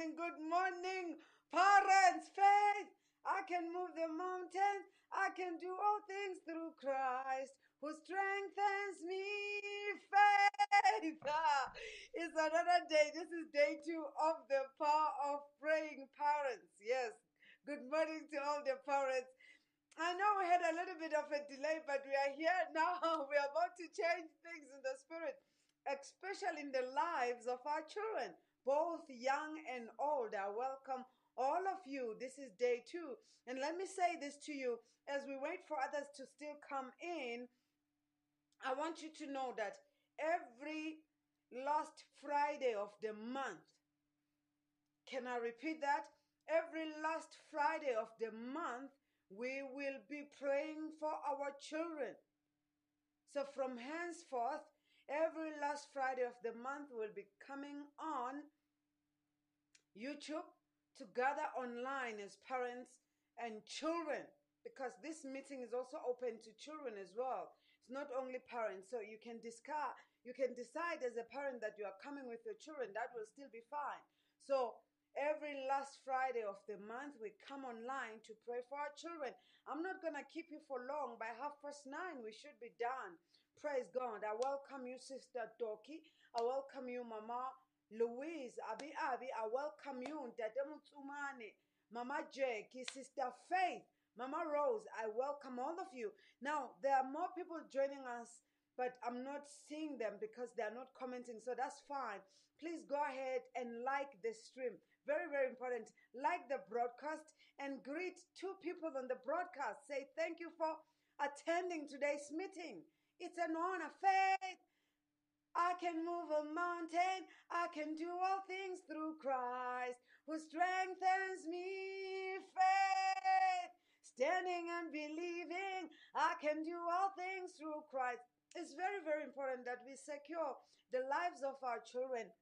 morning, good morning, parents, faith. I can move the mountain. I can do all things through Christ who strengthens me. Faith. Ah, It's another day. This is day two of the power of praying parents. Yes. Good morning to all the parents. I know we had a little bit of a delay, but we are here now. We are about to change things in the spirit, especially in the lives of our children, both young and old. I welcome all of you. This is day two. And let me say this to you as we wait for others to still come in. I want you to know that every last Friday of the month, can I repeat that? Every last Friday of the month, we will be praying for our children. So from henceforth, every last Friday of the month will be coming on YouTube to gather online as parents and children because this meeting is also open to children as well. It's not only parents, so you can discard, you can decide as a parent that you are coming with your children. That will still be fine. So every last Friday of the month, we come online to pray for our children. I'm not gonna keep you for long. By half past nine, we should be done. Praise God. I welcome you, Sister Doki. I welcome you, Mama Louise. Abi Abi. I welcome you, Tete Mutsumane, Mama Jackie, Sister Faith, Mama Rose. I welcome all of you. Now, there are more people joining us, but I'm not seeing them because they are not commenting, so that's fine. Please go ahead and like the stream. Very, very important. Like the broadcast and greet two people on the broadcast. Say thank you for attending today's meeting. It's an honor. Faith. I can move a mountain. I can do all things through Christ who strengthens me. Faith. Standing and believing. I can do all things through Christ. It's very, very important that we secure the lives of our children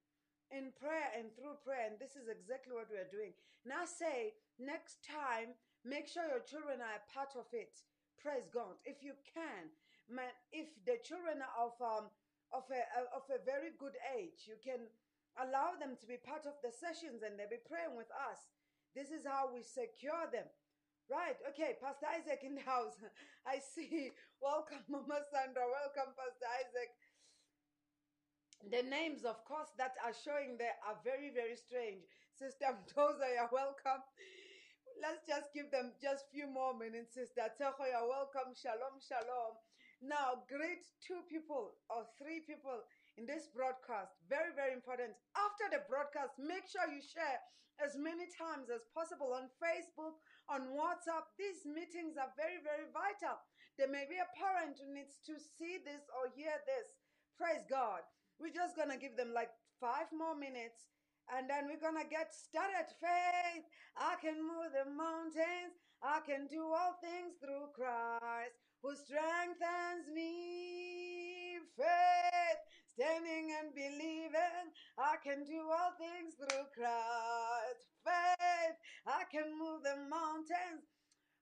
in prayer and through prayer. And this is exactly what we are doing. Now, say next time, make sure your children are a part of it. Praise God. If you can, man, if the children are of um of a of a very good age, you can allow them to be part of the sessions and they'll be praying with us. This is how we secure them. Right, okay, Pastor Isaac in the house. I see. Welcome, Mama Sandra. Welcome, Pastor Isaac. The names, of course, that are showing there are very, very strange. Sister Mtoza, you're welcome. Let's just give them just few more minutes, Sister Tejo, you're welcome. Shalom, shalom. Now, greet two people or three people in this broadcast. Very, very important. After the broadcast, make sure you share as many times as possible on Facebook, on WhatsApp. These meetings are very, very vital. There may be a parent who needs to see this or hear this. Praise God. We're just going to give them like five more minutes and then we're going to get started. Faith, I can move the mountains. I can do all things through Christ who strengthens me. Faith, standing and believing. I can do all things through Christ. Faith, I can move the mountains.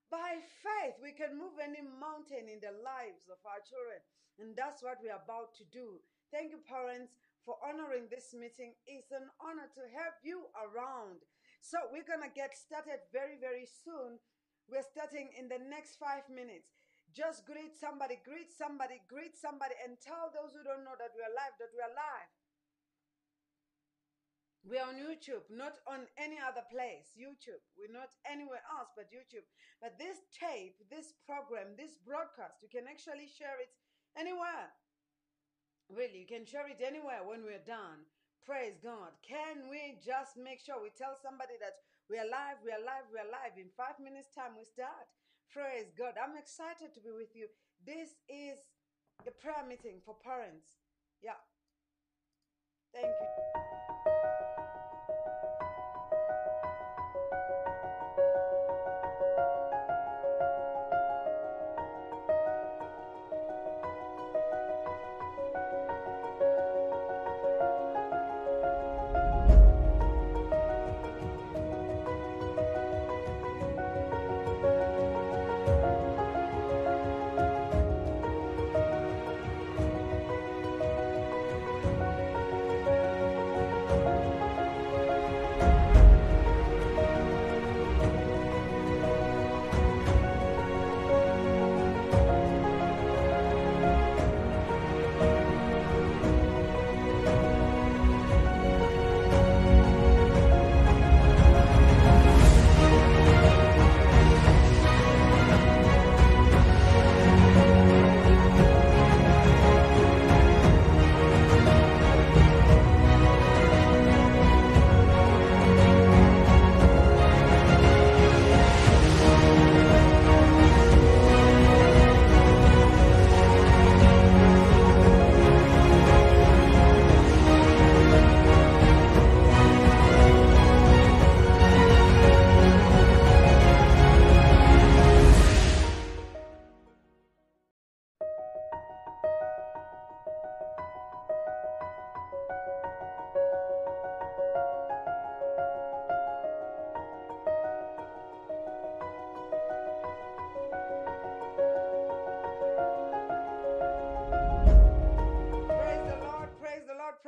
By faith, we can move any mountain in the lives of our children. And that's what we're about to do. Thank you, parents, for honoring this meeting. It's an honor to have you around. So, we're going to get started very, very soon. We're starting in the next five minutes. Just greet somebody, greet somebody, greet somebody, and tell those who don't know that we are live that we are live. We're on YouTube, not on any other place. YouTube. We're not anywhere else but YouTube. But this tape, this program, this broadcast, you can actually share it anywhere. Really, you can share it anywhere when we're done. Praise God. Can we just make sure we tell somebody that we are alive, we are alive, we are alive? In five minutes' time, we start. Praise God. I'm excited to be with you. This is the prayer meeting for parents. Yeah. Thank you.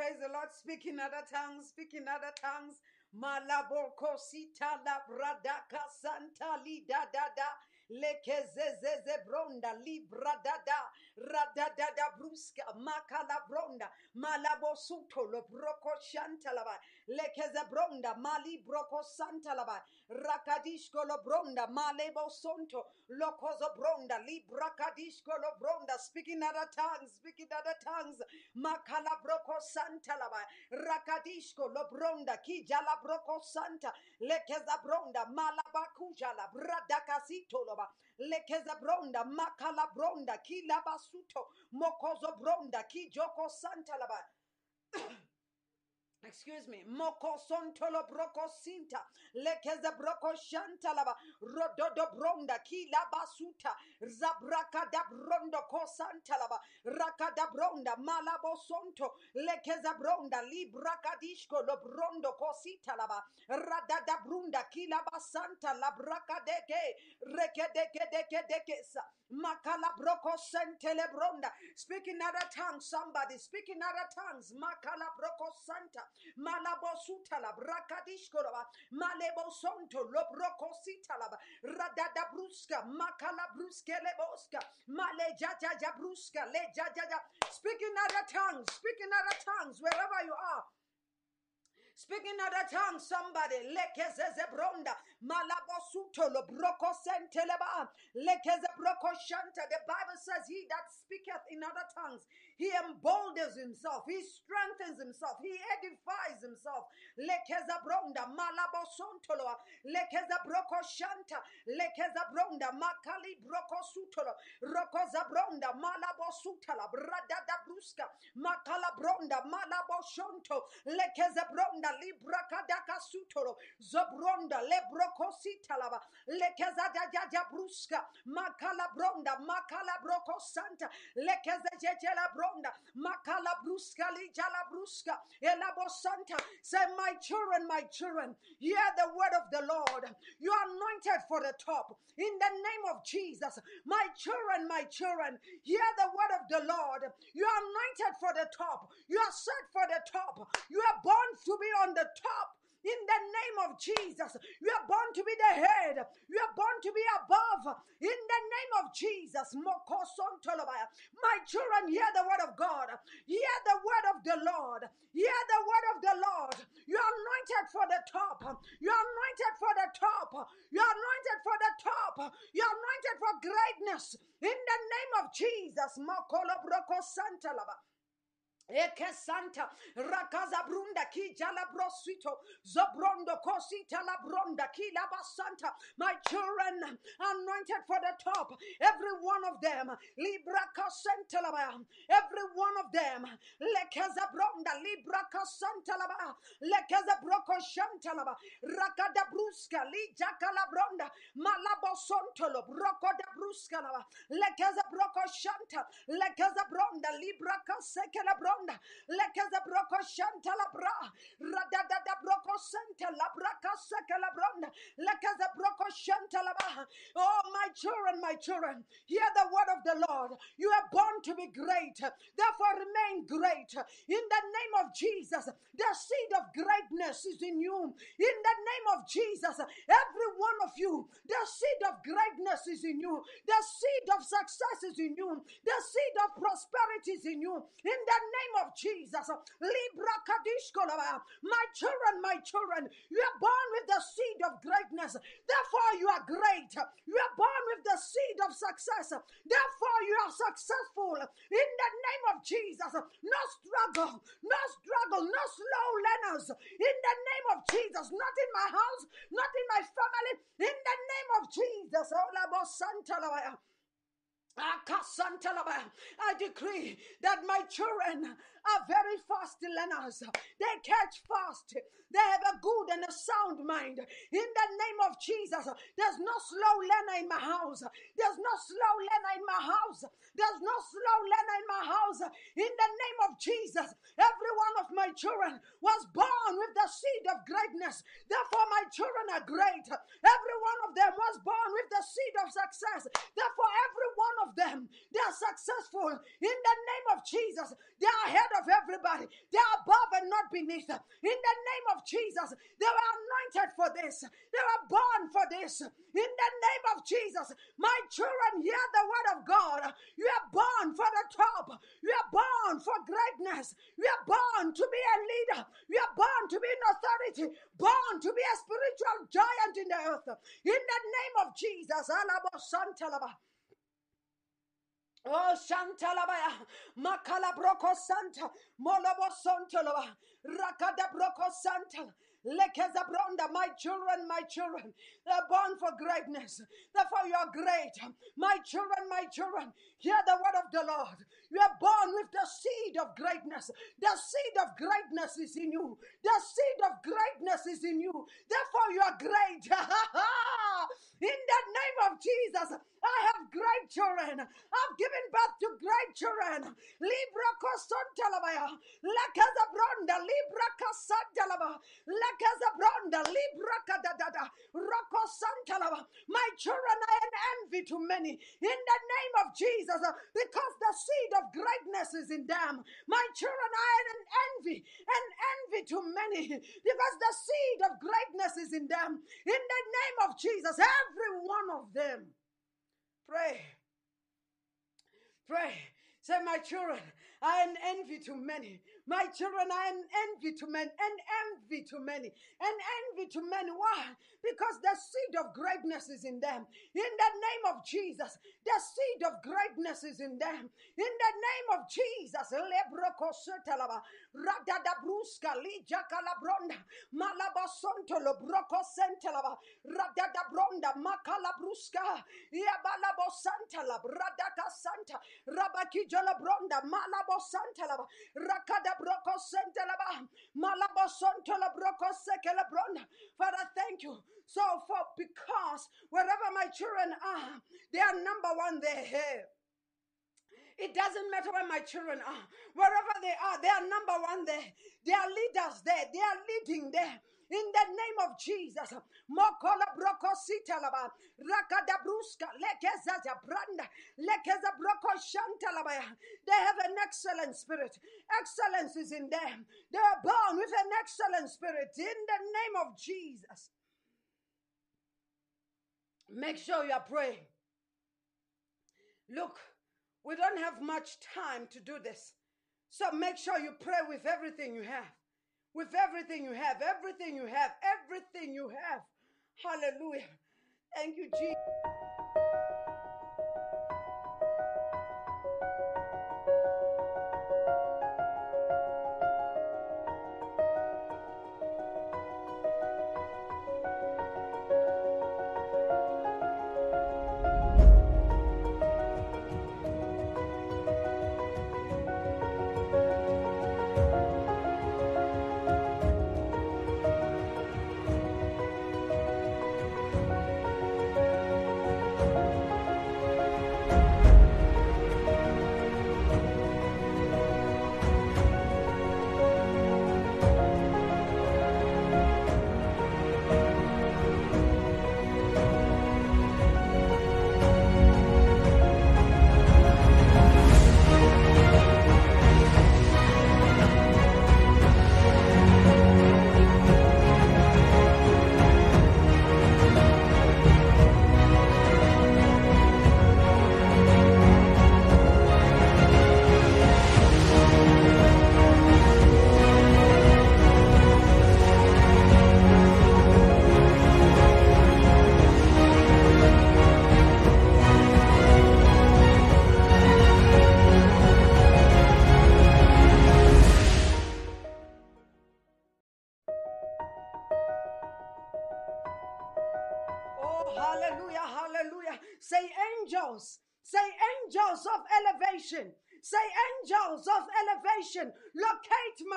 says the Lord, speak in other tongues, speak in other tongues. Malabokosita la bradaka santa li da da da. Lekezezeze bronda li bradada radadada bruska makala bronda malabo suto lo broko shantalaba lekeze bronda mali broko santalaba rakadishko lo bronda malebo sonto lokozo bronda libra kadishko lo bronda speaking other tongues speaking other tongues makala broko santalaba rakadishko lo bronda kijala broko santa lekeza bronda malabakuja la bradakasito lo bronda lekeza bronda makala bronda kila basuto mokozo bronda kijoko santa laba Excuse me, moko sontolo broko sinta, lekeza broko shanta laba, rododo bronda, kila basuta, zabraka da brondo ko santa laba, raka da bronda, malabo sonto, lekeza bronda, libraka dishko lo brondo ko sita laba, rada da brunda, kila basanta, labraka deke, reke deke deke deke sa, makala broko sentele bronda, speaking other tongues, somebody, speaking other tongues, makala broko santa, malabo sutala brakadishkoraba malebo sonto. Lobroko sitalaba radada bruska makala bruske leboska. Male jaja jabruska le jaja speaking other tongues. Speaking other tongues wherever you are. Speaking other tongues, somebody. Lekezeze bronda. Lo. Lekeze. The Bible says, He that speaketh in other tongues, he emboldens himself, he strengthens himself, he edifies himself. Lekeza bronda. Malabosontolo. Lekeza broko shanta. Lekeza bronda. Makali broko sutolo. Rokoza bronda. Malabosutala. Bradada bruska. Makala bronda. Malaboshonto. Lekeza bronda libra kadaka sutoro zobronda lebroko sitalaba lekeza jaja bruska makala bronda makala broko santa lekeza jejela bronda makala bruska lijala bruska elabo say my children my children hear the word of the lord. You are anointed for the top. In the name of jesus my children my children hear the word of the lord. You are anointed for the top. You are set for the top. You are born to be on the top. In the name of Jesus, you are born to be the head. You are born to be above. In the name of Jesus, my children, hear the word of God. Hear the word of the Lord. Hear the word of the Lord. You are anointed for the top. You are anointed for the top. You are anointed for the top. You are anointed for greatness. In the name of Jesus, Mokolo Broko Santa Laba. Eke santa rakaza brunda ki jala brosito zobrondo kosita la bronda ki la basanta. My children anointed for the top every one of them libra kasanta la every one of them lekeza bronda libra kasanta la lekeza broko shanta la rakada bruska li jaka la bronda malabo sontolo broko da bruska la lekeza broko shanta lekeza bronda libra kaseke la bronda bronda lekeza broko shanta la bra. Radada da broko santa la braka seka la bronda lekeza broko shanta la ba. Oh my children my children hear the word of the lord. You are born to be great. Therefore remain great. In the name of jesus the seed of greatness is in you. In the name of jesus every one of you the seed of greatness is in you. The seed of success is in you. The seed of prosperity is in you. In the name of Jesus. Libra. My children, my children, you are born with the seed of greatness. Therefore, you are great. You are born with the seed of success. Therefore, you are successful. In the name of Jesus. No struggle, no struggle, no slow learners. In the name of Jesus. Not in my house, not in my family. In the name of Jesus. Oh, Oh, I decree that my children are very fast learners. They catch fast. They have a good and a sound mind. In the name of Jesus, there's no slow learner in my house. There's no slow learner in my house. There's no slow learner in my house. In the name of Jesus, every one of my children was born with the seed of greatness. Therefore, my children are great. Every one of them was born with the seed of success. Therefore, every one of them, they are successful. In the name of Jesus, they are ahead of of everybody. They are above and not beneath. In the name of Jesus, they were anointed for this. They were born for this. In the name of Jesus, my children, hear the word of God. You are born for the top. You are born for greatness. You are born to be a leader. You are born to be in authority. Born to be a spiritual giant in the earth. In the name of Jesus, Oh, Shantalabaya, Makala Broko Santa, Molobo Sontolova, Rakada Broko Santa, Lekezabronda, my children, my children, they're born for greatness. Therefore, you are great. My children, my children, hear the word of the Lord. You are born with the seed of greatness. The seed of greatness is in you. The seed of greatness is in you. Therefore, you are great. in the name of Jesus, I have great children. I've given birth to great children. Libra Cosontalabaya, Lakazabronda, Libra Casantalaba, Santalaba. My children are an envy to many. In the name of Jesus, uh, because the seed of greatness is in them. My children are an envy, an envy to many, because the seed of greatness is in them. In the name of Jesus, every one of them. Pray. Pray. Say, my children are an envy to many. My children are an envy to men, an envy to many, an envy to many. Why? Because the seed of greatness is in them. In the name of Jesus, the seed of greatness is in them. In the name of Jesus, lebroko sotalaba, radada bruska, lija calabronda, malabasonto lobroko sentalaba, radada bronda, makala bruska, iabalabo santalab, radaka santa, rabaki jolabronda, malabo santalaba, rakada broko sekelabronda. Father, thank you. So for because wherever my children are, they are number one there. It doesn't matter where my children are. Wherever they are, they are number one there. They are leaders there. They are leading there. In the name of Jesus. Mokola broko sitalaba. Rakada bruska. Lekezaza branda. Lekeza broko shantalabaya. They have an excellent spirit. Excellence is in them. They are born with an excellent spirit. In the name of Jesus. Make sure you are praying. Look, we don't have much time to do this. So make sure you pray with everything you have. With everything you have, everything you have, everything you have. Hallelujah. Thank you, Jesus.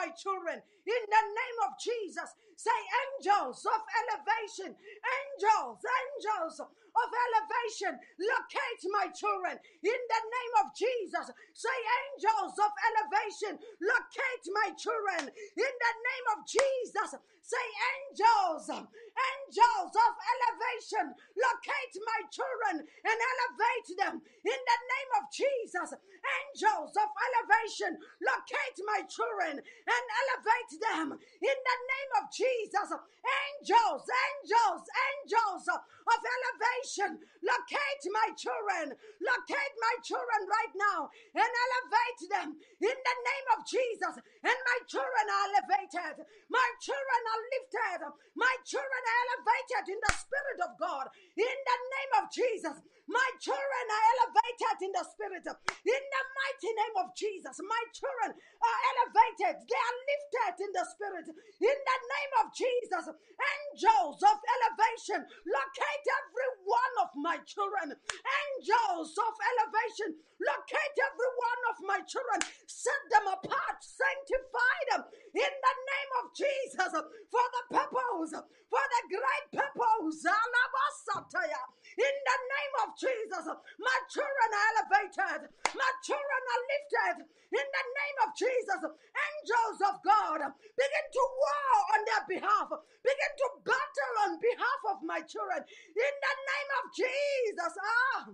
My children in the name of Jesus. Say angels of elevation, angels, angels of elevation, locate my children in the name of Jesus. Say, angels of elevation, locate my children in the name of Jesus. Say, angels, angels of elevation, locate my children and elevate them in the name of Jesus. Angels of elevation, locate my children and elevate them in the name of Jesus. Angels, angels, angels of elevation, locate my children, locate my children right now and elevate them in the name of Jesus. And my children are elevated, my children are lifted, my children are elevated in the Spirit of God in the name of Jesus. My children are elevated in the spirit. In the mighty name of Jesus, my children are elevated. They are lifted in the spirit. In the name of Jesus, angels of elevation locate every one of my children. Angels of elevation locate every one of my children. Set them apart, sanctify them in the name of Jesus for the purpose, for the great purpose. In the name of Jesus, my children are elevated, my children are lifted. In the name of Jesus, angels of God begin to war on their behalf, begin to battle on behalf of my children. In the name of Jesus. Ah.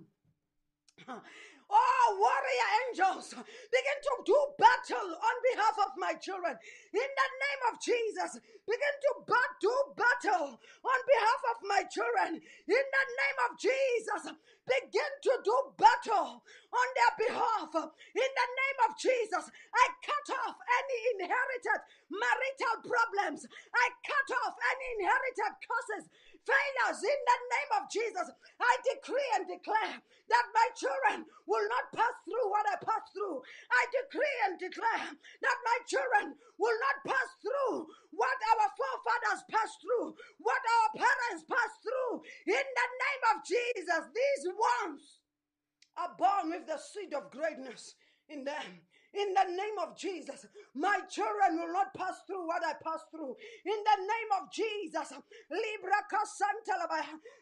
Oh, warrior angels, begin to do battle on behalf of my children. In the name of Jesus, begin to do battle on behalf of my children. In the name of Jesus, begin to do battle on their behalf. In the name of Jesus, I cut off any inherited marital problems. I cut off any inherited curses failures in the name of Jesus. I decree and declare that my children will not pass through what I passed through. I decree and declare that my children will not pass through what our forefathers passed through, what our parents passed through. In the name of Jesus, these ones are born with the seed of greatness in them in the name of Jesus. My children will not pass through what I passed through. In the name of Jesus. Libra Casanta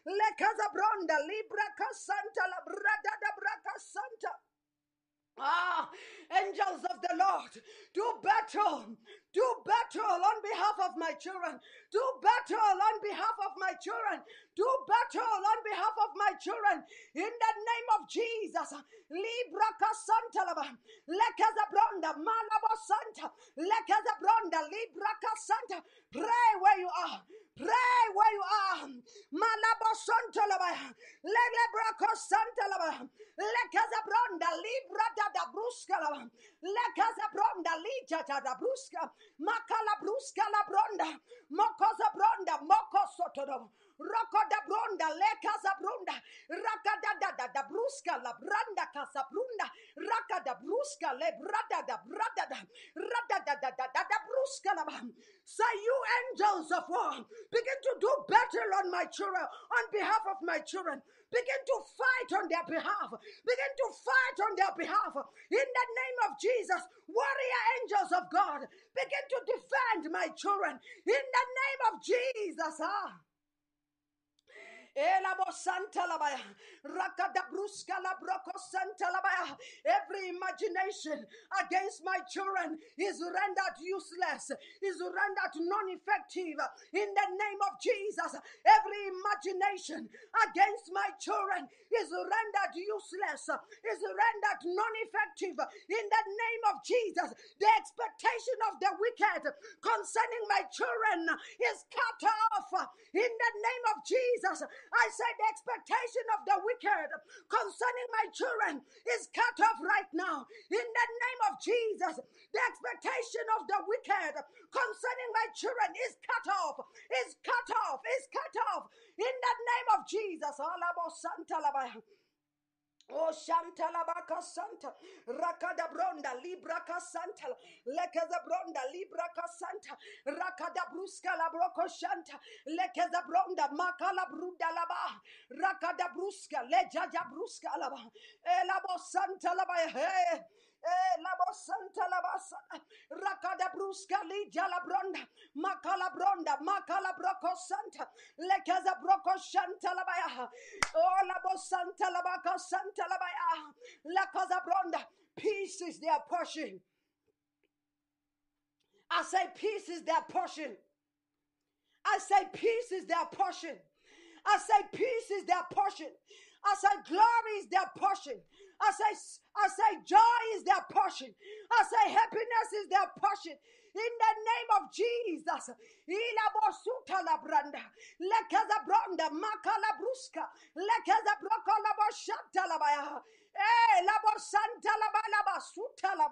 Le Casabronda, Libra Casanta la Brada da Braca Santa. Ah, angels of the Lord, do battle, do battle on behalf of my children, do battle on behalf of my children, do battle on behalf of my children in the name of Jesus. Libra Casantalaba, Lekazabronda, Malabo Santa, Lekazabronda, Libra Casanta. Pray where you are. Pray where you are. Malabo Santalaba, Lebra Casantalaba, Lekazabronda, Libra da Brusca, Lekazabronda, Lija da Brusca, Macala Brusca la Bronda, Mocosa Bronda, Mocosotodo. Roko da bronda, le casa bronda, raka da da da brusca, la branda casa brunda, raka da brusca, le brada da brada da, rada da da da da da brusca la Say you angels of war, begin to do battle on my children, on behalf of my children. Begin to fight on their behalf. Begin to fight on their behalf. In the name of Jesus, warrior angels of God, begin to defend my children. In the name of Jesus. Ah. Every imagination against my children is rendered useless, is rendered non effective in the name of Jesus. Every imagination against my children is rendered useless, is rendered non effective in the name of Jesus. The expectation of the wicked concerning my children is cut off in the name of Jesus. I say the expectation of the wicked concerning my children is cut off right now. In the name of Jesus, the expectation of the wicked concerning my children is cut off, is cut off, is cut off. In the name of Jesus. Oh Shanta Baka Santa. Rakada Bronda Libra Casanta Lekeza Bronda Libra Casanta Rakada Brusca la Broco Shanta. Lekeza Bronda Makala Bruda Laba Rakada Brusca Lejaja Brusca Laba Elabo eh, Santa Laba eh, Eh, labo santa labasa. Rakada bruska lija la bronda. Makala bronda. Makala broko santa. Lekeza broko shanta labaya. Oh, labo santa labaka santa labaya. Lakaza bronda. Peace is their portion. I say peace is their portion. I say peace is their portion. I say peace is their portion. I say glory is their portion. I say I say joy is their portion. I say happiness is their portion. In the name of Jesus. Ila bosuta la branda. Lekeza branda makala bruska. Lekeza brokola boshata la baya. Eh la bosanta la ba la basuta la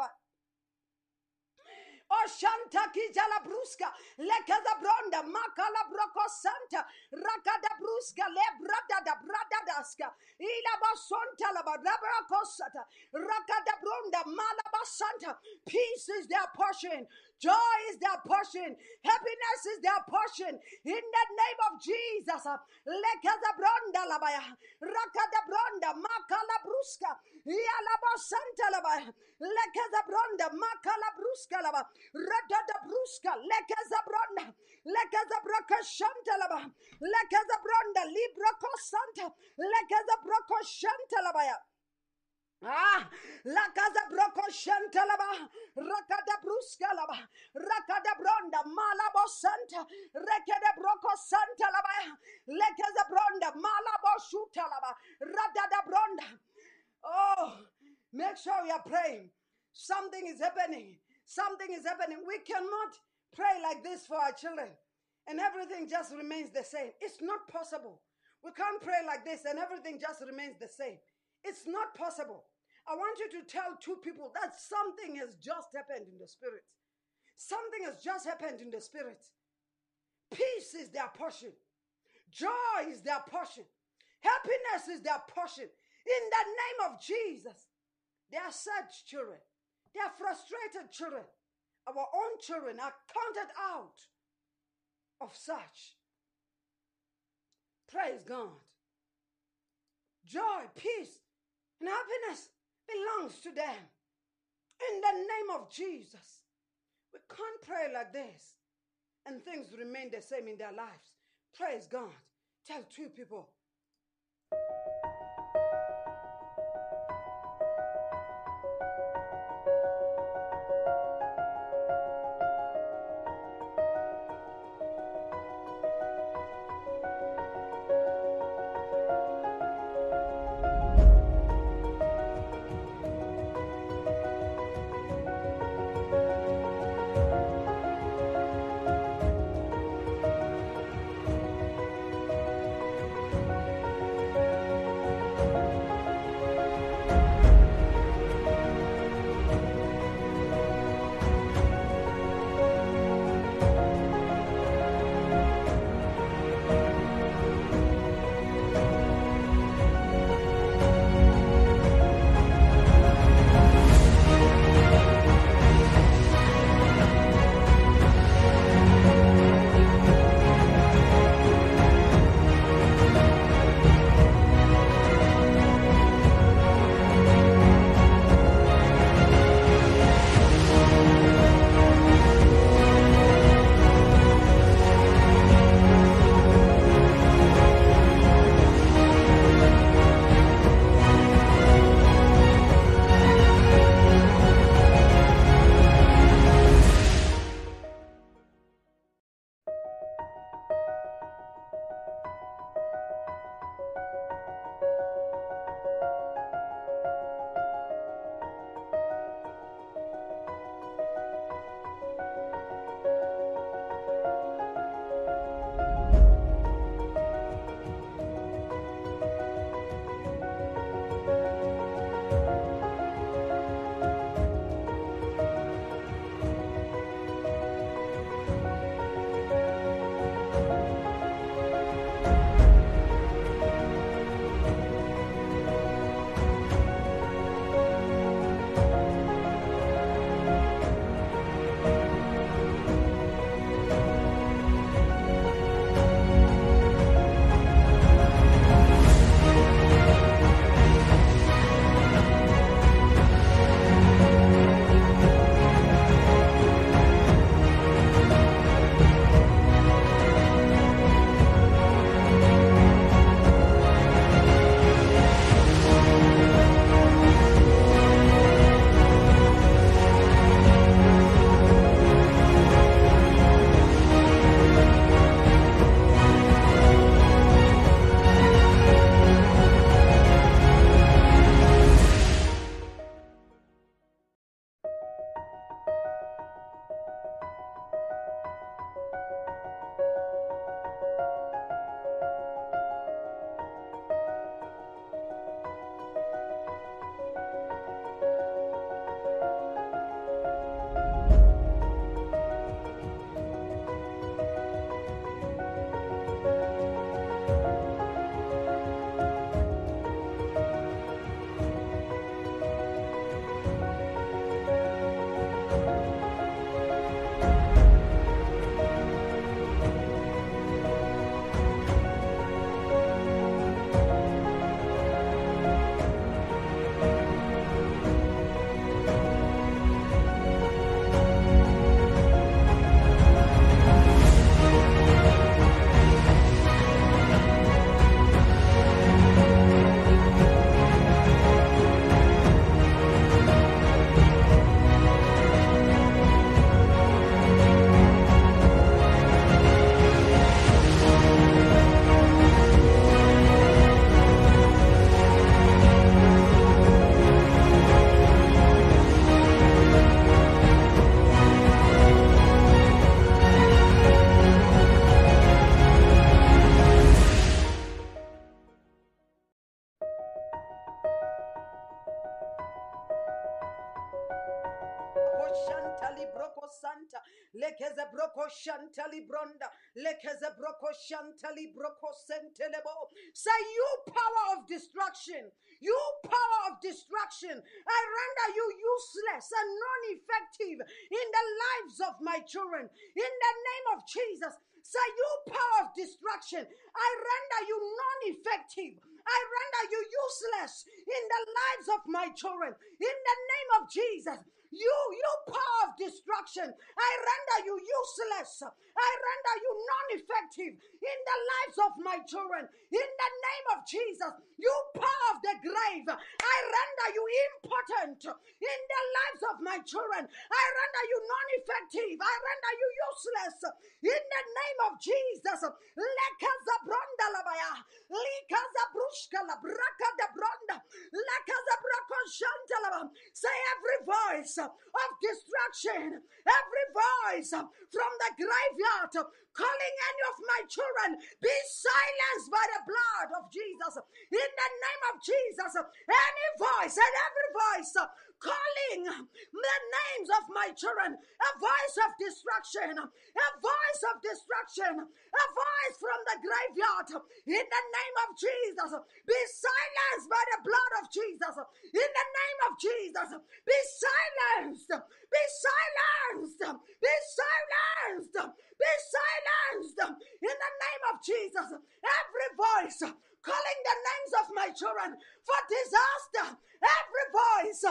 ba. Oshanta kijala bruska lekeza bronda makala broko santa rakada bruska le brada da brada daska ila basonta la barabra kosata rakada bronda malaba santa peace is their portion joy is their portion happiness is their portion in the name of Jesus uh, lekeza bronda la baya rakada bronda makala bruska ila basanta la baya lekeza bronda makala bruska la baya Radada bruska, lekeza bronda, lekeza broka shantalaba, lekeza bronda, libra. Ah, la casa broco shantalaba, rakada laba, rakada bronda, malabo santa, rekede broco laba, lekeza bronda, malabo shutalaba, radada bronda. Oh, make sure you are praying. Something is happening. Something is happening. We cannot pray like this for our children and everything just remains the same. It's not possible. We can't pray like this and everything just remains the same. It's not possible. I want you to tell two people that something has just happened in the spirit. Something has just happened in the spirit. Peace is their portion, joy is their portion, happiness is their portion. In the name of Jesus, they are such children. They are frustrated children. Our own children are counted out of such. Praise God. Joy, peace, and happiness belongs to them. In the name of Jesus. We can't pray like this and things remain the same in their lives. Praise God. Tell two people shantali bronda. Lekeze shantali broko sentelebo. Say, you power of destruction, you power of destruction, I render you useless and non-effective in the lives of my children. In the name of Jesus, say, you power of destruction, I render you non-effective. I render you useless in the lives of my children. In the name of Jesus, you, you power of destruction, I render you useless. I render you non-effective in the lives of my children. In the name of Jesus, you power of the grave, I render you impotent in the lives of my children. I render you non-effective. I render you useless in the name of Jesus. Lekazabronda labaya, likazabrushka labraka de bronda, lekazabrako shantalaba. Say every voice of destruction, every voice from the graveyard calling any of my children, be silenced by the blood of Jesus. In the name of Jesus, any voice and every voice calling. The names of my children, a voice of destruction, a voice of destruction, a voice from the graveyard. In the name of Jesus, be silenced by the blood of Jesus. In the name of Jesus, be silenced, be silenced, be silenced, be silenced. In the name of Jesus, every voice calling the names of my children for disaster, every voice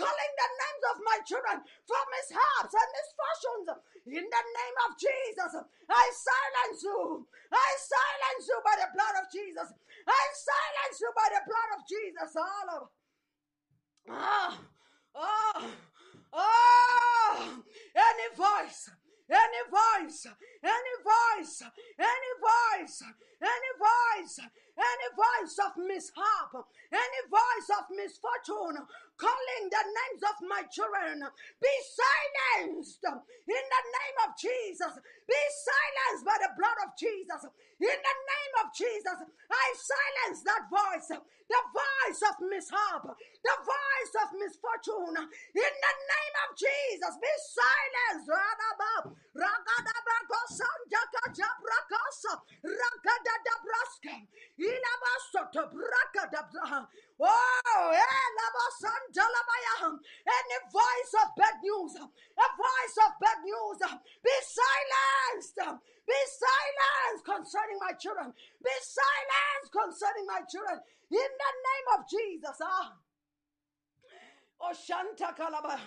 calling the names of my children for mishaps and misfortunes. In the name of Jesus, I silence you. I silence you by the blood of Jesus. I silence you by the blood of Jesus. All of ah, ah, ah, any voice, any voice, any voice, any voice, any voice, any voice of mishap, any voice of misfortune, calling the names of my children, be silenced in the name of Jesus. Be silenced by the blood of Jesus. In the name of Jesus, I silence that voice, the voice of mishap, the voice of misfortune. In the name of Jesus, be silenced. Oh, any voice of bad news, a voice of bad news, be silenced. Be silenced concerning my children. Be silenced concerning my children. In the name of Jesus. Ah. Oh, Shanta Kalaba.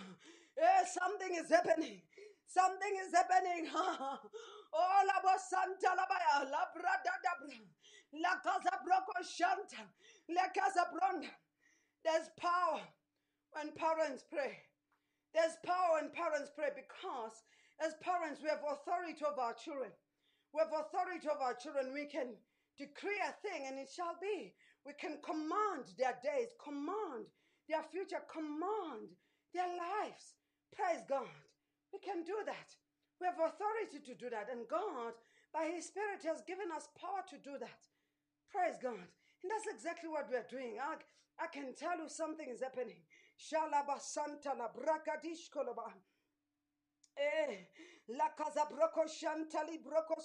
Eh, something is happening. Something is happening. oh, Labo Santa Labaya. Labra da da La Casa Broco Shanta. La Casa Bronda. There's power when parents pray. There's power when parents pray because as parents, we have authority over our children. We have authority over our children. We can decree a thing and it shall be. We can command their days, command their future, command their lives. Praise God. We can do that. We have authority to do that. And God, by His Spirit, has given us power to do that. Praise God. And that's exactly what we're doing. I, I can tell you something is happening. Shalaba Santa la Brakadish Kolaba. Eh, la casa broco broco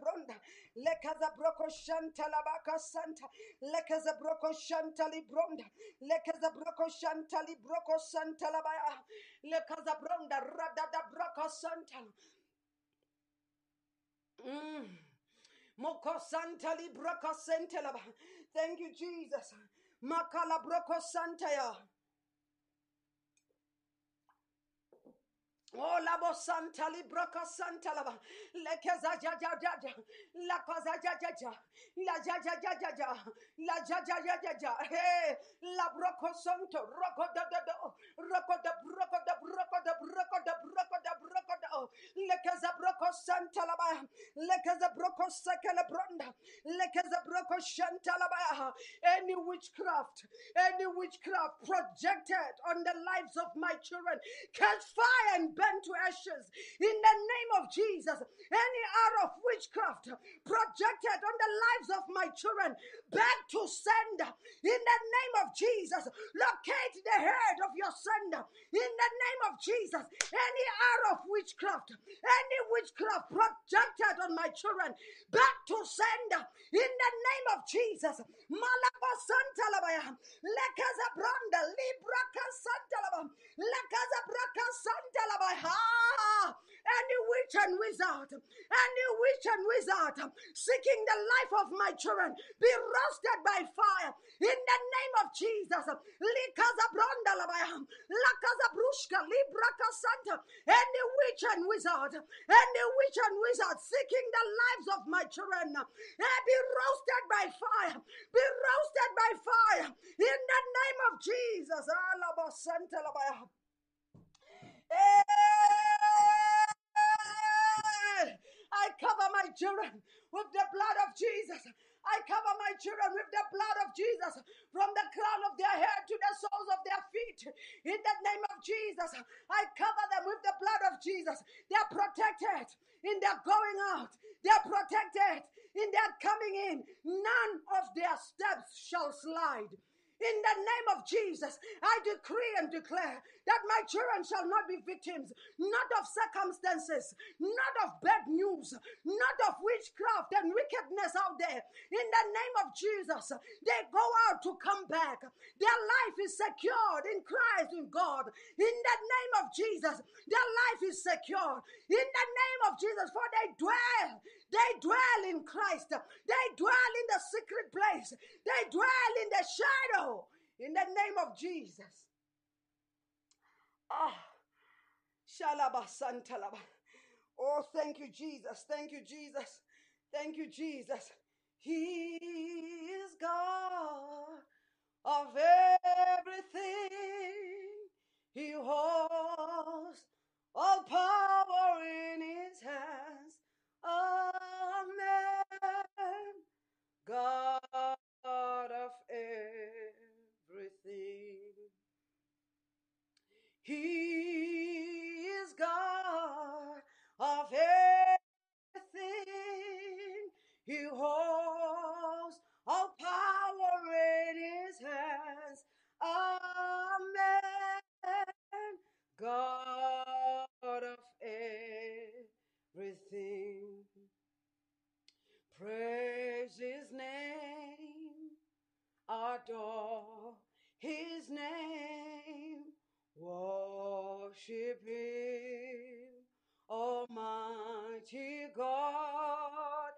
bronda. Le casa broco santa. Le casa broco bronda. Le casa broco broco baya. Le casa bronda broco santa. Mm. Moko santali broco santala. ba. Thank you, Jesus. Makala broco santaya. Oh, la bo santa libroca santa lava. Le casa ja ja ja ja. La casa ja ja ja. La ja ja ja ja ja. La ja ja ja ja ja. Hey, la broco santo. Roco da da da. Roco da broco da broco da broco da broco da broco da. Any witchcraft, any witchcraft projected on the lives of my children, catch fire and burn to ashes. In the name of Jesus, any arrow of witchcraft projected on the lives of my children, back to sender. In the name of Jesus, locate the head of your sender. In the name of Jesus, any arrow of witchcraft, any witchcraft projected on my children, back to sender. In the name of Jesus, Malaba Santalabaya, Lekaza Branda, Libra Santalaba, Lekaza Braka Santalabaya. Ah, any witch and wizard, any witch and wizard seeking the life of my children, be roasted by fire. In the name of Jesus, Likaza Branda Labaya, Lakaza Brushka, Libra Santa, any witch and wizard, any witch and wizard seeking the lives of my children, eh, be roasted by fire, be roasted by fire. In the name of Jesus, Santa Labaya. I cover my children with the blood of Jesus. I cover my children with the blood of Jesus from the crown of their head to the soles of their feet. In the name of Jesus, I cover them with the blood of Jesus. They are protected in their going out, they are protected in their coming in. None of their steps shall slide. In the name of Jesus, I decree and declare that my children shall not be victims, not of circumstances, not of bad news, not of witchcraft and wickedness out there. In the name of Jesus, they go out to come back. Their life is secured in Christ, in God. In the name of Jesus, their life is secured. In the name of Jesus, for they dwell, they dwell in Christ. They dwell in the secret place. They dwell in the shadow in the name of Jesus. Ah, Shalabasantalaba. Oh, thank you, Jesus. Thank you, Jesus. Thank you, Jesus. He is God of everything. He holds all power in his hands. Amen. God of everything. He is God of everything. He holds all power in his hands. Amen. God of everything. Praise his name, adore his name, worship him, Almighty God.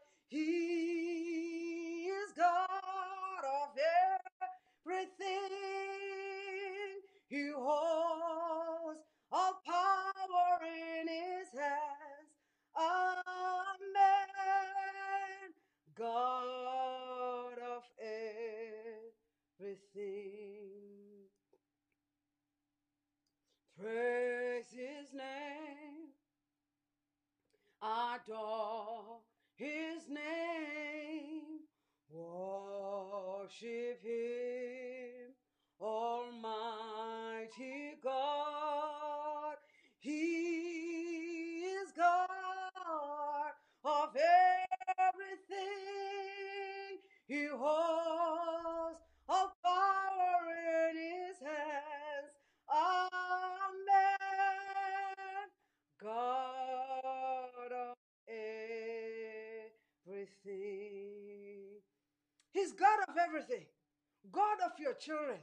Children.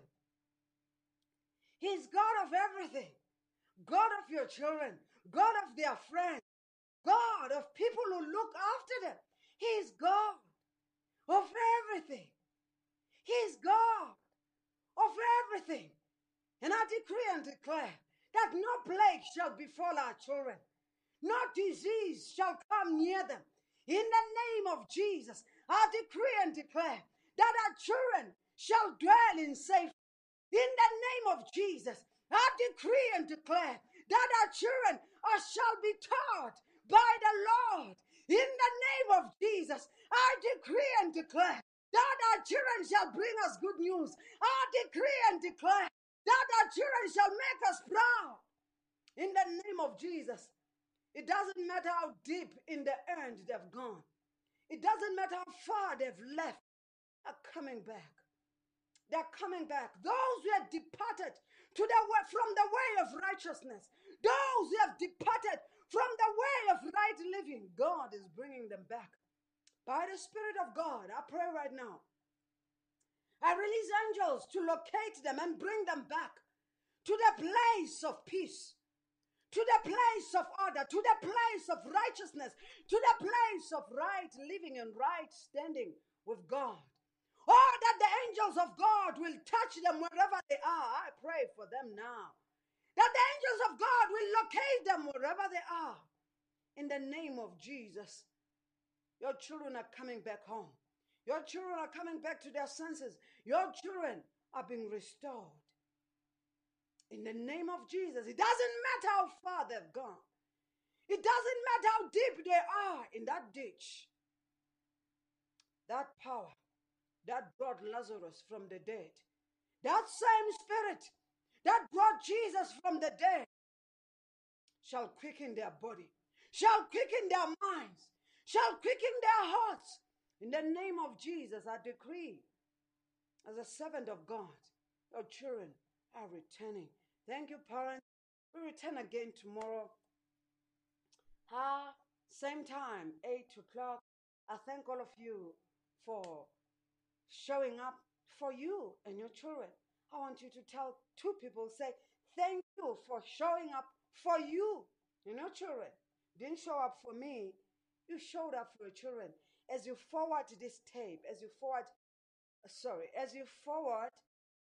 He's God of everything. God of your children. God of their friends. God of people who look after them. He's God of everything. He's God of everything. And I decree and declare that no plague shall befall our children, no disease shall come near them. In the name of Jesus, I decree and declare that our children shall dwell in safety. In the name of Jesus, I decree and declare that our children are, shall be taught by the Lord. In the name of Jesus, I decree and declare that our children shall bring us good news. I decree and declare that our children shall make us proud. In the name of Jesus, it doesn't matter how deep in the end they've gone. It doesn't matter how far they've left. They're coming back. They're coming back. Those who have departed to the way, from the way of righteousness, those who have departed from the way of right living, God is bringing them back. By the Spirit of God, I pray right now. I release angels to locate them and bring them back to the place of peace, to the place of order, to the place of righteousness, to the place of right living and right standing with God. Oh, that the angels of God will touch them wherever they are. I pray for them now. That the angels of God will locate them wherever they are. In the name of Jesus. Your children are coming back home. Your children are coming back to their senses. Your children are being restored. In the name of Jesus. It doesn't matter how far they've gone, it doesn't matter how deep they are in that ditch. That power that brought Lazarus from the dead, that same spirit that brought Jesus from the dead, shall quicken their body, shall quicken their minds, shall quicken their hearts. In the name of Jesus, I decree, as a servant of God, your children are returning. Thank you, parents. We return again tomorrow. Ah, same time, 8 o'clock. I thank all of you for showing up for you and your children. I want you to tell two people, say, thank you for showing up for you and your children. Didn't show up for me, you showed up for your children. As you forward this tape, as you forward, sorry, as you forward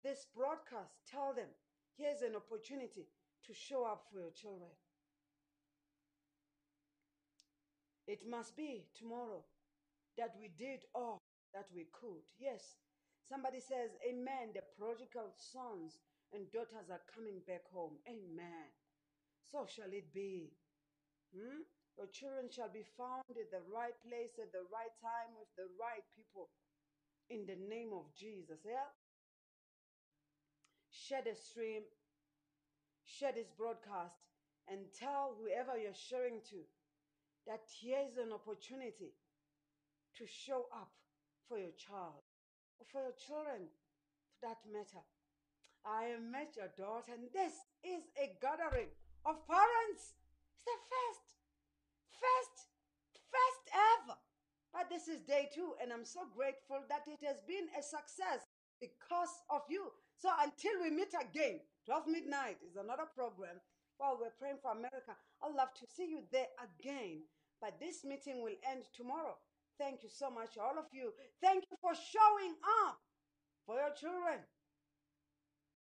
this broadcast, tell them here's an opportunity to show up for your children. It must be tomorrow that we did all that we could. Yes, somebody says, Amen. The prodigal sons and daughters are coming back home. Amen. So shall it be. Hmm? Your children shall be found at the right place at the right time with the right people. In the name of Jesus. Yeah? Share the stream, share this broadcast, and tell whoever you're sharing to that here's an opportunity to show up for your child or for your children for that matter. I have met your daughter, and this is a gathering of parents. It's the first First, first ever. But this is day two, and I'm so grateful that it has been a success because of you. So until we meet again, 12 midnight is another program while we're praying for America. I'd love to see you there again. But this meeting will end tomorrow. Thank you so much, all of you. Thank you for showing up for your children.